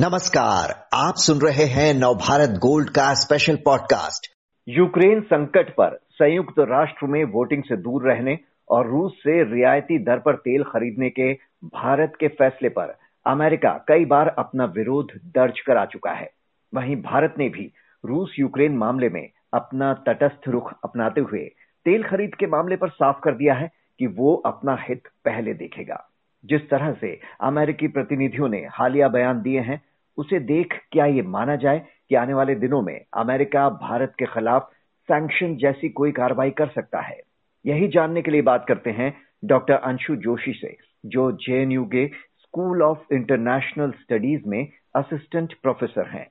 नमस्कार, आप सुन रहे हैं नवभारत गोल्ड का स्पेशल पॉडकास्ट यूक्रेन संकट पर संयुक्त राष्ट्र में वोटिंग से दूर रहने और रूस से रियायती दर पर तेल खरीदने के भारत के फैसले पर अमेरिका कई बार अपना विरोध दर्ज करा चुका है। वहीं भारत ने भी रूस यूक्रेन मामले में अपना तटस्थ रुख अपनाते हुए तेल खरीद के मामले पर साफ़ कर दिया है कि वो अपना हित पहले देखेगा। जिस तरह से अमेरिकी प्रतिनिधियों ने हालिया बयान दिए हैं उसे देख क्या ये माना जाए कि आने वाले दिनों में अमेरिका भारत के खिलाफ सैंक्शन जैसी कोई कार्रवाई कर सकता है। यही जानने के लिए बात करते हैं डॉक्टर अंशु जोशी से, जो जेएनयू के स्कूल ऑफ़ इंटरनेशनल स्टडीज़ में असिस्टेंट प्रोफेसर हैं।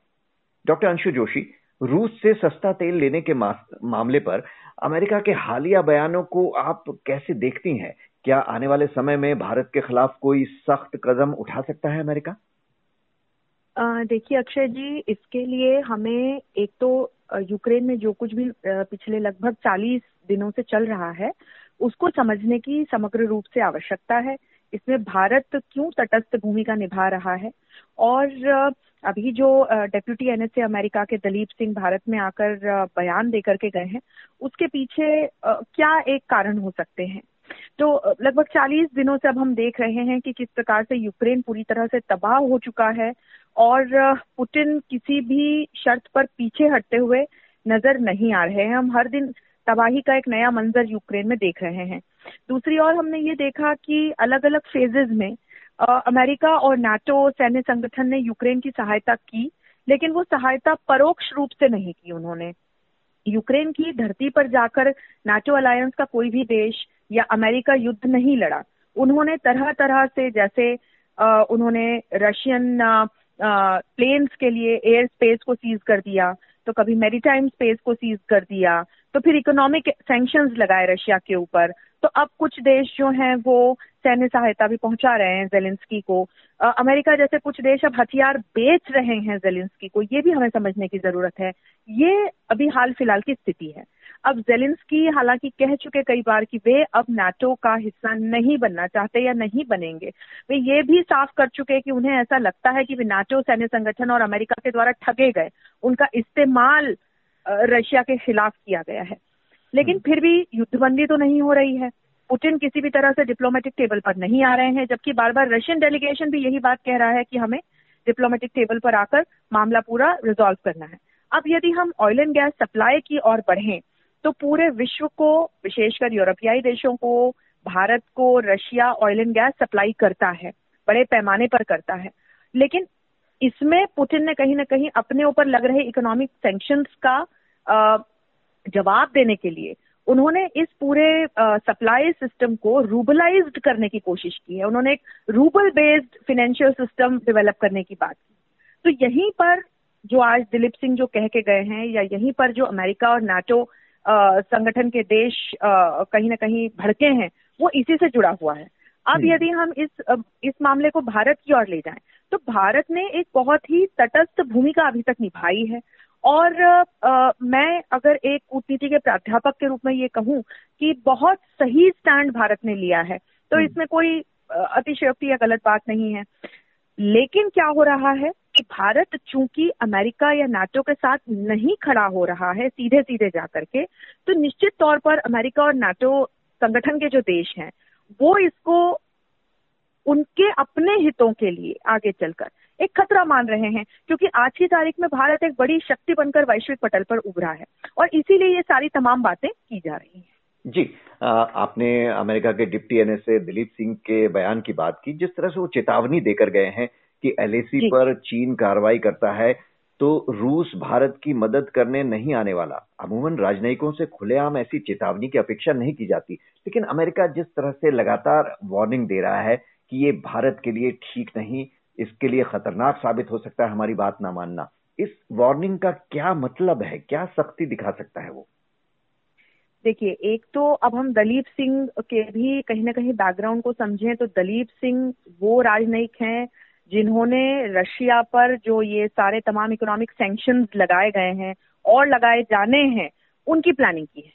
डॉक्टर अंशु जोशी, रूस से सस्ता तेल लेने के मामले पर अमेरिका के हालिया बयानों को आप कैसे देखती हैं? क्या आने वाले समय में भारत के खिलाफ कोई सख्त कदम उठा सकता है अमेरिका? देखिए, अक्षय जी, इसके लिए हमें एक तो यूक्रेन में जो कुछ भी पिछले लगभग 40 दिनों से चल रहा है, उसको समझने की समग्र रूप से आवश्यकता है। इसमें भारत क्यों तटस्थ भूमिका निभा रहा है? और अभी जो डेप्यूटी एनएसए अमेरिका के दलीप सिंह भारत में आकर बयान देकर के गए हैं, उसके पीछे क्या एक कारण हो सकते हैं? तो लगभग 40 दिनों से अब हम देख रहे हैं कि किस प्रकार से यूक्रेन पूरी तरह से तबाह हो चुका है और पुतिन किसी भी शर्त पर पीछे हटते हुए नज़र नहीं आ रहे हैं। हम हर दिन तबाही का एक नया मंजर यूक्रेन में देख रहे हैं। दूसरी ओर हमने ये देखा कि अलग अलग फेजेज में अमेरिका और नाटो सैन्य संगठन ने यूक्रेन की सहायता की, लेकिन वो सहायता परोक्ष रूप से नहीं की उन्होंने। यूक्रेन की धरती पर जाकर नाटो अलायंस का कोई भी देश या अमेरिका युद्ध नहीं लड़ा। उन्होंने तरह तरह से जैसे उन्होंने रशियन प्लेन्स के लिए एयर स्पेस को सीज कर दिया तो कभी मेरीटाइम स्पेस को सीज कर दिया तो फिर इकोनॉमिक सैंक्शंस लगाए रशिया के ऊपर। तो अब कुछ देश जो हैं वो सैन्य सहायता भी पहुँचा रहे हैं जेलेंस्की को। आ, अमेरिका जैसे कुछ देश अब हथियार बेच रहे हैं जेलेंस्की को ये भी हमें समझने की ज़रूरत है। ये अभी हाल फ़िलहाल की स्थिति है। अब जेलेंस्की हालाँकि कह चुके कई बार कि वे अब नाटो का हिस्सा नहीं बनना चाहते या नहीं बनेंगे। वे ये भी साफ़ कर चुके कि उन्हें ऐसा लगता है कि वे नाटो सैन्य संगठन और अमेरिका के द्वारा ठगे गए। उनका इस्तेमाल रशिया के खिलाफ किया गया है। लेकिन हम्म। फिर भी युद्धबंदी तो नहीं हो रही है। पुतिन किसी भी तरह से डिप्लोमेटिक टेबल पर नहीं आ रहे हैं जबकि बार बार रशियन डेलीगेशन भी यही बात कह रहा है कि हमें डिप्लोमेटिक टेबल पर आकर मामला पूरा रिजॉल्व करना है। अब यदि हम ऑयल एंड गैस सप्लाई की ओर बढ़ें तो पूरे विश्व को, विशेषकर यूरोपियाई देशों को, भारत को, Russia oil and gas supply करता है, बड़े पैमाने पर करता है। लेकिन इसमें पुतिन ने कहीं ना कहीं अपने ऊपर लग रहे इकोनॉमिक सैंक्शंस का जवाब देने के लिए उन्होंने इस पूरे सप्लाई सिस्टम को रूबलाइज्ड करने की कोशिश की है। उन्होंने एक rouble based financial system develop करने की बात की। तो यहीं पर जो आज दिलीप सिंह जो कह के गए हैं या यहीं पर जो अमेरिका और नाटो संगठन के देश कहीं ना कहीं भड़के हैं वो इसी से जुड़ा हुआ है। अब यदि हम इस इस मामले को भारत की ओर ले जाएँ तो भारत ने एक बहुत ही तटस्थ भूमिका अभी तक निभाई है। और आ, मैं अगर एक कूटनीति के प्राध्यापक के रूप में ये कहूँ कि बहुत सही स्टैंड भारत ने लिया है तो हम्म। इसमें कोई अतिशयोक्ति या गलत बात नहीं है। लेकिन क्या हो रहा है? कि भारत चूँकि अमेरिका या नाटो के साथ नहीं खड़ा हो रहा है सीधे सीधे जाकर के तो निश्चित तौर पर अमेरिका और नाटो संगठन के जो देश हैं, वो इसको उनके अपने हितों के लिए आगे चलकर एक खतरा मान रहे हैं, क्योंकि आज की तारीख में भारत एक बड़ी शक्ति बनकर वैश्विक पटल पर उभरा है। और इसीलिए ये सारी तमाम बातें की जा रही हैं। जी आपने अमेरिका के डिप्टी एनएसए दिलीप सिंह के बयान की बात की, जिस तरह से वो चेतावनी देकर गए हैं कि एलएसी पर चीन कार्रवाई करता है तो रूस भारत की मदद करने नहीं आने वाला। अमूमन राजनयिकों से खुलेआम ऐसी चेतावनी की अपेक्षा नहीं की जाती। लेकिन अमेरिका जिस तरह से लगातार वार्निंग दे रहा है कि ये भारत के लिए ठीक नहीं इसके लिए खतरनाक साबित हो सकता है हमारी बात ना मानना इस वार्निंग का क्या मतलब है? क्या सख्ती दिखा सकता है वो? देखिए एक तो अब हम दलीप सिंह के भी कहीं ना कहीं बैकग्राउंड को समझें तो दलीप सिंह वो राजनयिक हैं जिन्होंने रशिया पर जो ये सारे तमाम इकोनॉमिक सेंक्शन लगाए गए हैं और लगाए जाने हैं, उनकी प्लानिंग की है।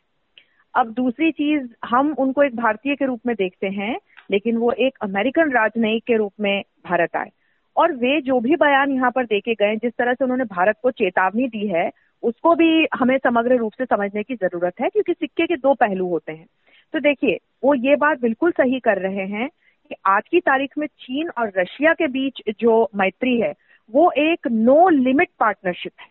अब दूसरी चीज़, हम उनको एक भारतीय के रूप में देखते हैं, लेकिन वो एक अमेरिकन राजनयिक के रूप में भारत आए। और वे जो भी बयान यहाँ पर देके गए, जिस तरह से उन्होंने भारत को चेतावनी दी है, उसको भी हमें समग्र रूप से समझने की ज़रूरत है, क्योंकि सिक्के के दो पहलू होते हैं। तो देखिए, वो ये बात बिल्कुल सही कर रहे हैं कि आज की तारीख में चीन और रशिया के बीच जो मैत्री है, वो एक नो लिमिट पार्टनरशिप है।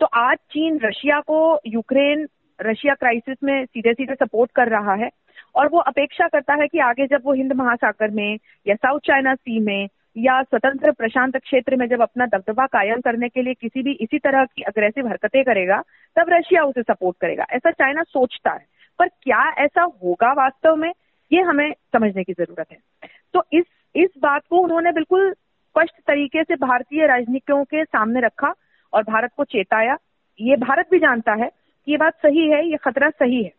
तो आज चीन रशिया को यूक्रेन, रशिया क्राइसिस में सीधे सीधे सपोर्ट कर रहा है और वो अपेक्षा करता है कि आगे जब वो हिंद महासागर में या साउथ चाइना सी में या स्वतंत्र प्रशांत क्षेत्र में जब अपना दबदबा कायम करने के लिए किसी भी इसी तरह की अग्रेसिव हरकतें करेगा, तब रशिया उसे सपोर्ट करेगा। ऐसा चाइना सोचता है। पर क्या ऐसा होगा वास्तव में, ये हमें समझने की ज़रूरत है। बात को उन्होंने बिल्कुल स्पष्ट तरीके से भारतीय राजनीतियों के सामने रखा और भारत को चेताया। ये भारत भी जानता है कि ये बात सही है ये खतरा सही है।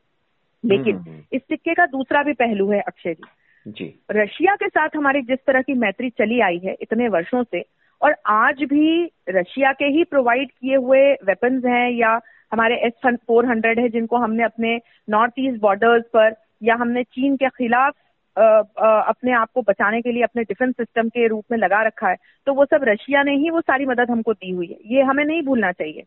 लेकिन हम्म, हम्म। इस सिक्के का दूसरा भी पहलू है अक्षय जी। जी। रशिया के साथ हमारी जिस तरह की मैत्री चली आई है इतने वर्षों से और आज भी रशिया के ही प्रोवाइड किए हुए वेपन्स हैं या हमारे एस फोर हंड्रेड है जिनको हमने अपने नॉर्थ ईस्ट बॉर्डर्स पर या हमने चीन के खिलाफ अपने आप को बचाने के लिए, अपने डिफेंस सिस्टम के रूप में लगा रखा है तो वो सब रशिया ने ही वो सारी मदद हमको दी हुई है। ये हमें नहीं भूलना चाहिए।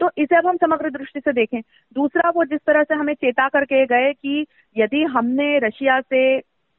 तो इसे अब हम समग्र दृष्टि से देखें। दूसरा वो जिस तरह से हमें चेता करके गए कि यदि हमने रशिया से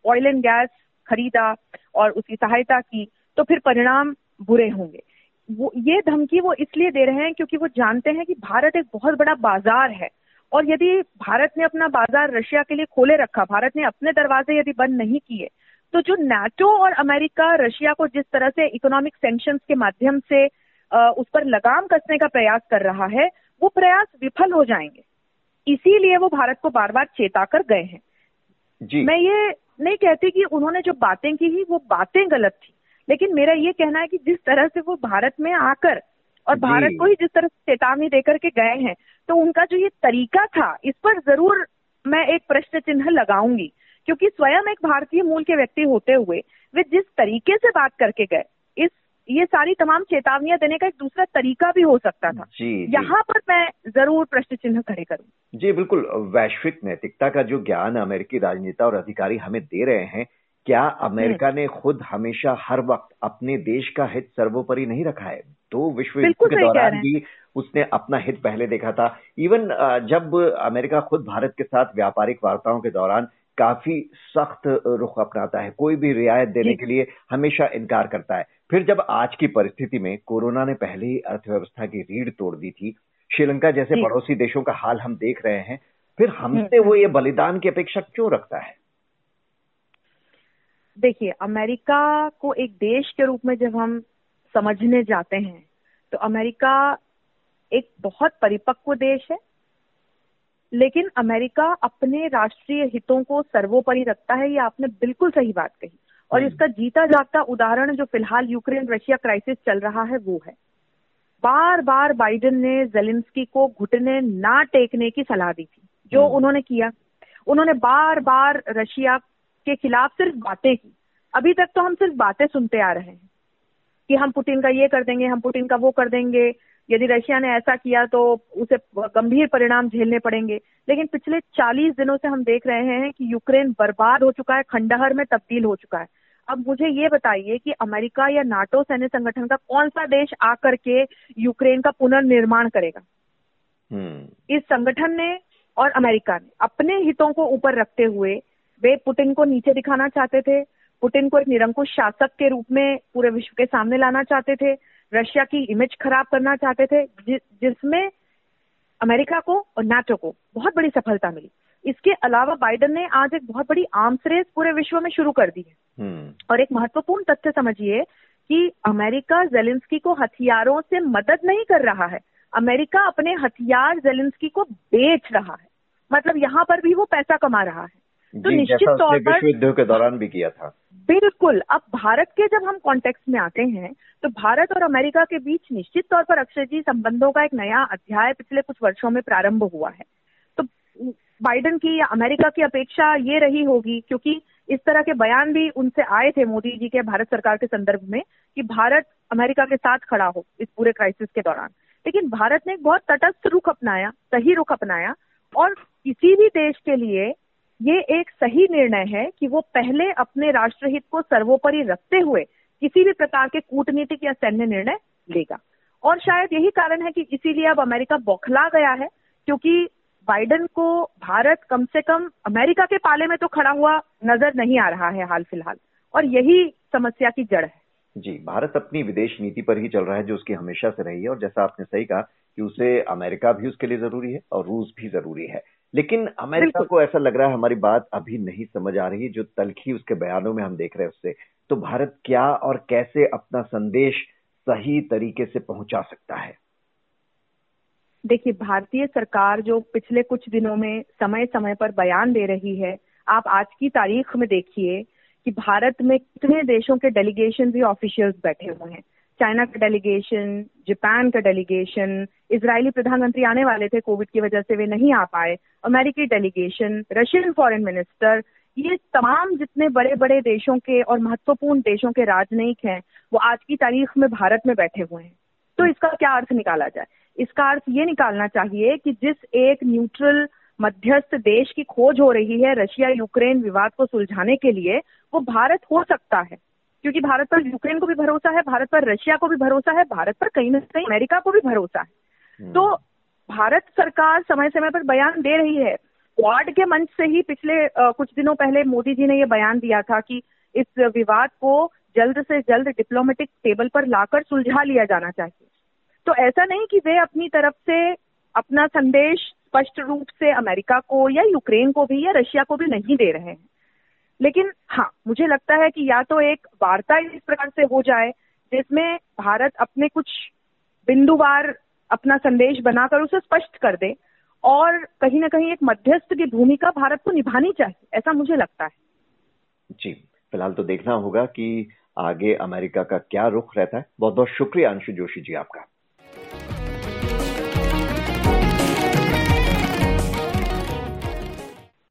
ऑयल एंड गैस खरीदा और उसकी सहायता की तो फिर परिणाम बुरे होंगे। वो, ये धमकी वो इसलिए दे रहे हैं क्योंकि वो जानते हैं कि भारत एक बहुत बड़ा बाज़ार है। और यदि भारत ने अपना बाज़ार रशिया के लिए खोले रखा भारत ने अपने दरवाजे यदि बंद नहीं किए तो जो नाटो और अमेरिका रशिया को जिस तरह से इकोनॉमिक सेंक्शन के माध्यम से उस पर लगाम कसने का प्रयास कर रहा है वो प्रयास विफल हो जाएँगे। इसीलिए वो भारत को बार बार चेता कर गए हैं। जी। मैं ये नहीं कहती कि उन्होंने जो बातें की ही वो बातें गलत थी लेकिन मेरा ये कहना है कि जिस तरह से वो भारत में आकर और भारत को ही जिस तरह से चेतावनी देकर के गए हैं तो उनका जो ये तरीका था इस पर ज़रूर मैं एक प्रश्न चिन्ह लगाऊँगी। क्योंकि स्वयं एक भारतीय मूल के व्यक्ति होते हुए वे जिस तरीके से बात करके गए इस ये सारी तमाम चेतावनियाँ देने का एक दूसरा तरीका भी हो सकता था। जी, यहाँ पर मैं ज़रूर प्रश्न चिन्ह खड़े करूँ जी बिल्कुल। वैश्विक नैतिकता का जो ज्ञान अमेरिकी राजनेता और अधिकारी हमें दे रहे हैं क्या अमेरिका। ने खुद हमेशा हर वक्त अपने देश का हित सर्वोपरि नहीं रखा है? तो विश्व युद्ध के दौरान भी उसने अपना हित पहले देखा था। इवन जब अमेरिका खुद भारत के साथ व्यापारिक वार्ताओं के दौरान काफ़ी सख्त रुख अपनाता है कोई भी रियायत देने के लिए हमेशा इनकार करता है। फिर जब आज की परिस्थिति में कोरोना ने पहले ही अर्थव्यवस्था की रीढ़ तोड़ दी थी श्रीलंका जैसे पड़ोसी देशों का हाल हम देख रहे हैं फिर हमसे हम्म, वो हम्म। ये बलिदान की अपेक्षा क्यों रखता है? देखिए अमेरिका को एक देश के रूप में जब हम समझने जाते हैं तो अमेरिका एक बहुत परिपक्व देश है लेकिन अमेरिका अपने राष्ट्रीय हितों को सर्वोपरि रखता है ये आपने बिल्कुल सही बात कही। और हम्म। इसका जीता जागता उदाहरण जो फ़िलहाल यूक्रेन रशिया क्राइसिस चल रहा है वो है। बार बार बाइडेन ने जेलिंस्की को घुटने ना टेकने की सलाह दी थी। जो हम्म। उन्होंने किया उन्होंने बार बार रशिया के खिलाफ सिर्फ़ बातें की। अभी तक तो हम सिर्फ़ बातें सुनते आ रहे हैं कि हम पुतिन का ये कर देंगे हम पुतिन का वो कर देंगे। यदि रशिया ने ऐसा किया तो उसे गंभीर परिणाम झेलने पड़ेंगे। लेकिन पिछले 40 दिनों से हम देख रहे हैं कि यूक्रेन बर्बाद हो चुका है खंडहर में तब्दील हो चुका है। अब मुझे ये बताइए कि अमेरिका या नाटो सैन्य संगठन का कौन सा देश आकर के यूक्रेन का पुनर्निर्माण करेगा? हम्म। इस संगठन ने और अमेरिका ने अपने हितों को ऊपर रखते हुए वे पुतिन को नीचे दिखाना चाहते थे पुतिन को एक निरंकुश शासक के रूप में पूरे विश्व के सामने लाना चाहते थे। रशिया की इमेज खराब करना चाहते थे जि, जिसमें अमेरिका को और नाटो को बहुत बड़ी सफलता मिली। इसके अलावा बाइडन ने आज एक बहुत बड़ी आर्म्स रेस पूरे विश्व में शुरू कर दी है। हम्म। और एक महत्वपूर्ण तथ्य समझिए कि अमेरिका जेलेंस्की को हथियारों से मदद नहीं कर रहा है। अमेरिका अपने हथियार जेलेंस्की को बेच रहा है। मतलब यहाँ पर भी वो पैसा कमा रहा है। तो निश्चित तौर पर विश्व युद्ध के दौरान भी किया था। बिल्कुल। अब भारत के जब हम कॉन्टेक्स्ट में आते हैं तो भारत और अमेरिका के बीच निश्चित तौर पर अक्षय जी, संबंधों का एक नया अध्याय पिछले कुछ वर्षों में प्रारंभ हुआ है। तो बाइडन की या अमेरिका की अपेक्षा ये रही होगी, क्योंकि इस तरह के बयान भी उनसे आए थे मोदी जी के भारत सरकार के संदर्भ में, कि भारत अमेरिका के साथ खड़ा हो इस पूरे क्राइसिस के दौरान। लेकिन भारत ने एक बहुत तटस्थ रुख अपनाया, सही रुख अपनाया, और किसी भी देश के लिए ये एक सही निर्णय है कि वो पहले अपने राष्ट्रहित को सर्वोपरि रखते हुए किसी भी प्रकार के कूटनीतिक या सैन्य निर्णय लेगा। और शायद यही कारण है कि इसीलिए अब अमेरिका बौखला गया है, क्योंकि बाइडन को भारत कम से कम अमेरिका के पाले में तो खड़ा हुआ नज़र नहीं आ रहा है हाल फ़िलहाल। और यही समस्या की जड़ है। जी, भारत अपनी विदेश नीति पर ही चल रहा है, जो उसकी हमेशा से रही है। और जैसा आपने सही कहा कि उसे अमेरिका भी उसके लिए ज़रूरी है और रूस भी ज़रूरी है। लेकिन अमेरिका को ऐसा लग रहा है हमारी बात अभी नहीं समझ आ रही जो तलखी उसके बयानों में हम देख रहे हैं उससे। तो भारत क्या और कैसे अपना संदेश सही तरीके से पहुँचा सकता है? देखिए भारतीय सरकार जो पिछले कुछ दिनों में समय समय पर बयान दे रही है आप आज की तारीख में देखिए कि भारत में कितने देशों के डेलीगेशन भी ऑफिशियल्स बैठे हुए हैं। चाइना का डेलीगेशन, जापान का डेलीगेशन इसराइली प्रधानमंत्री आने वाले थे कोविड की वजह से वे नहीं आ पाए। अमेरिकी डेलीगेशन, रशियन फॉरेन मिनिस्टर, ये तमाम जितने बड़े बड़े देशों के और महत्वपूर्ण देशों के राजनयिक हैं, वो आज की तारीख में भारत में बैठे हुए हैं। तो इसका क्या अर्थ निकाला जाए? इसका अर्थ ये निकालना चाहिए कि जिस एक न्यूट्रल मध्यस्थ देश की खोज हो रही है रशिया यूक्रेन विवाद को सुलझाने के लिए, वो भारत हो सकता है। क्योंकि भारत पर यूक्रेन को भी भरोसा है भारत पर रशिया को भी भरोसा है भारत पर कहीं ना कहीं अमेरिका को भी भरोसा है। हम्म। तो भारत सरकार समय समय पर बयान दे रही है। क्वाड के मंच से ही पिछले आ, कुछ दिनों पहले मोदी जी ने ये बयान दिया था कि इस विवाद को जल्द से जल्द डिप्लोमेटिक टेबल पर लाकर सुलझा लिया जाना चाहिए। तो ऐसा नहीं कि वे अपनी तरफ़ से अपना संदेश स्पष्ट रूप से अमेरिका को या यूक्रेन को भी या रशिया को भी नहीं दे रहे हैं। लेकिन हाँ मुझे लगता है कि या तो एक वार्ता इस प्रकार से हो जाए, जिसमें भारत अपने कुछ बिंदुवार अपना संदेश बनाकर उसे स्पष्ट कर दे, और कहीं ना कहीं एक मध्यस्थ की भूमिका भारत को निभानी चाहिए, ऐसा मुझे लगता है। जी, फ़िलहाल तो देखना होगा कि आगे अमेरिका का क्या रुख रहता है। बहुत बहुत शुक्रिया अंशु जोशी जी आपका।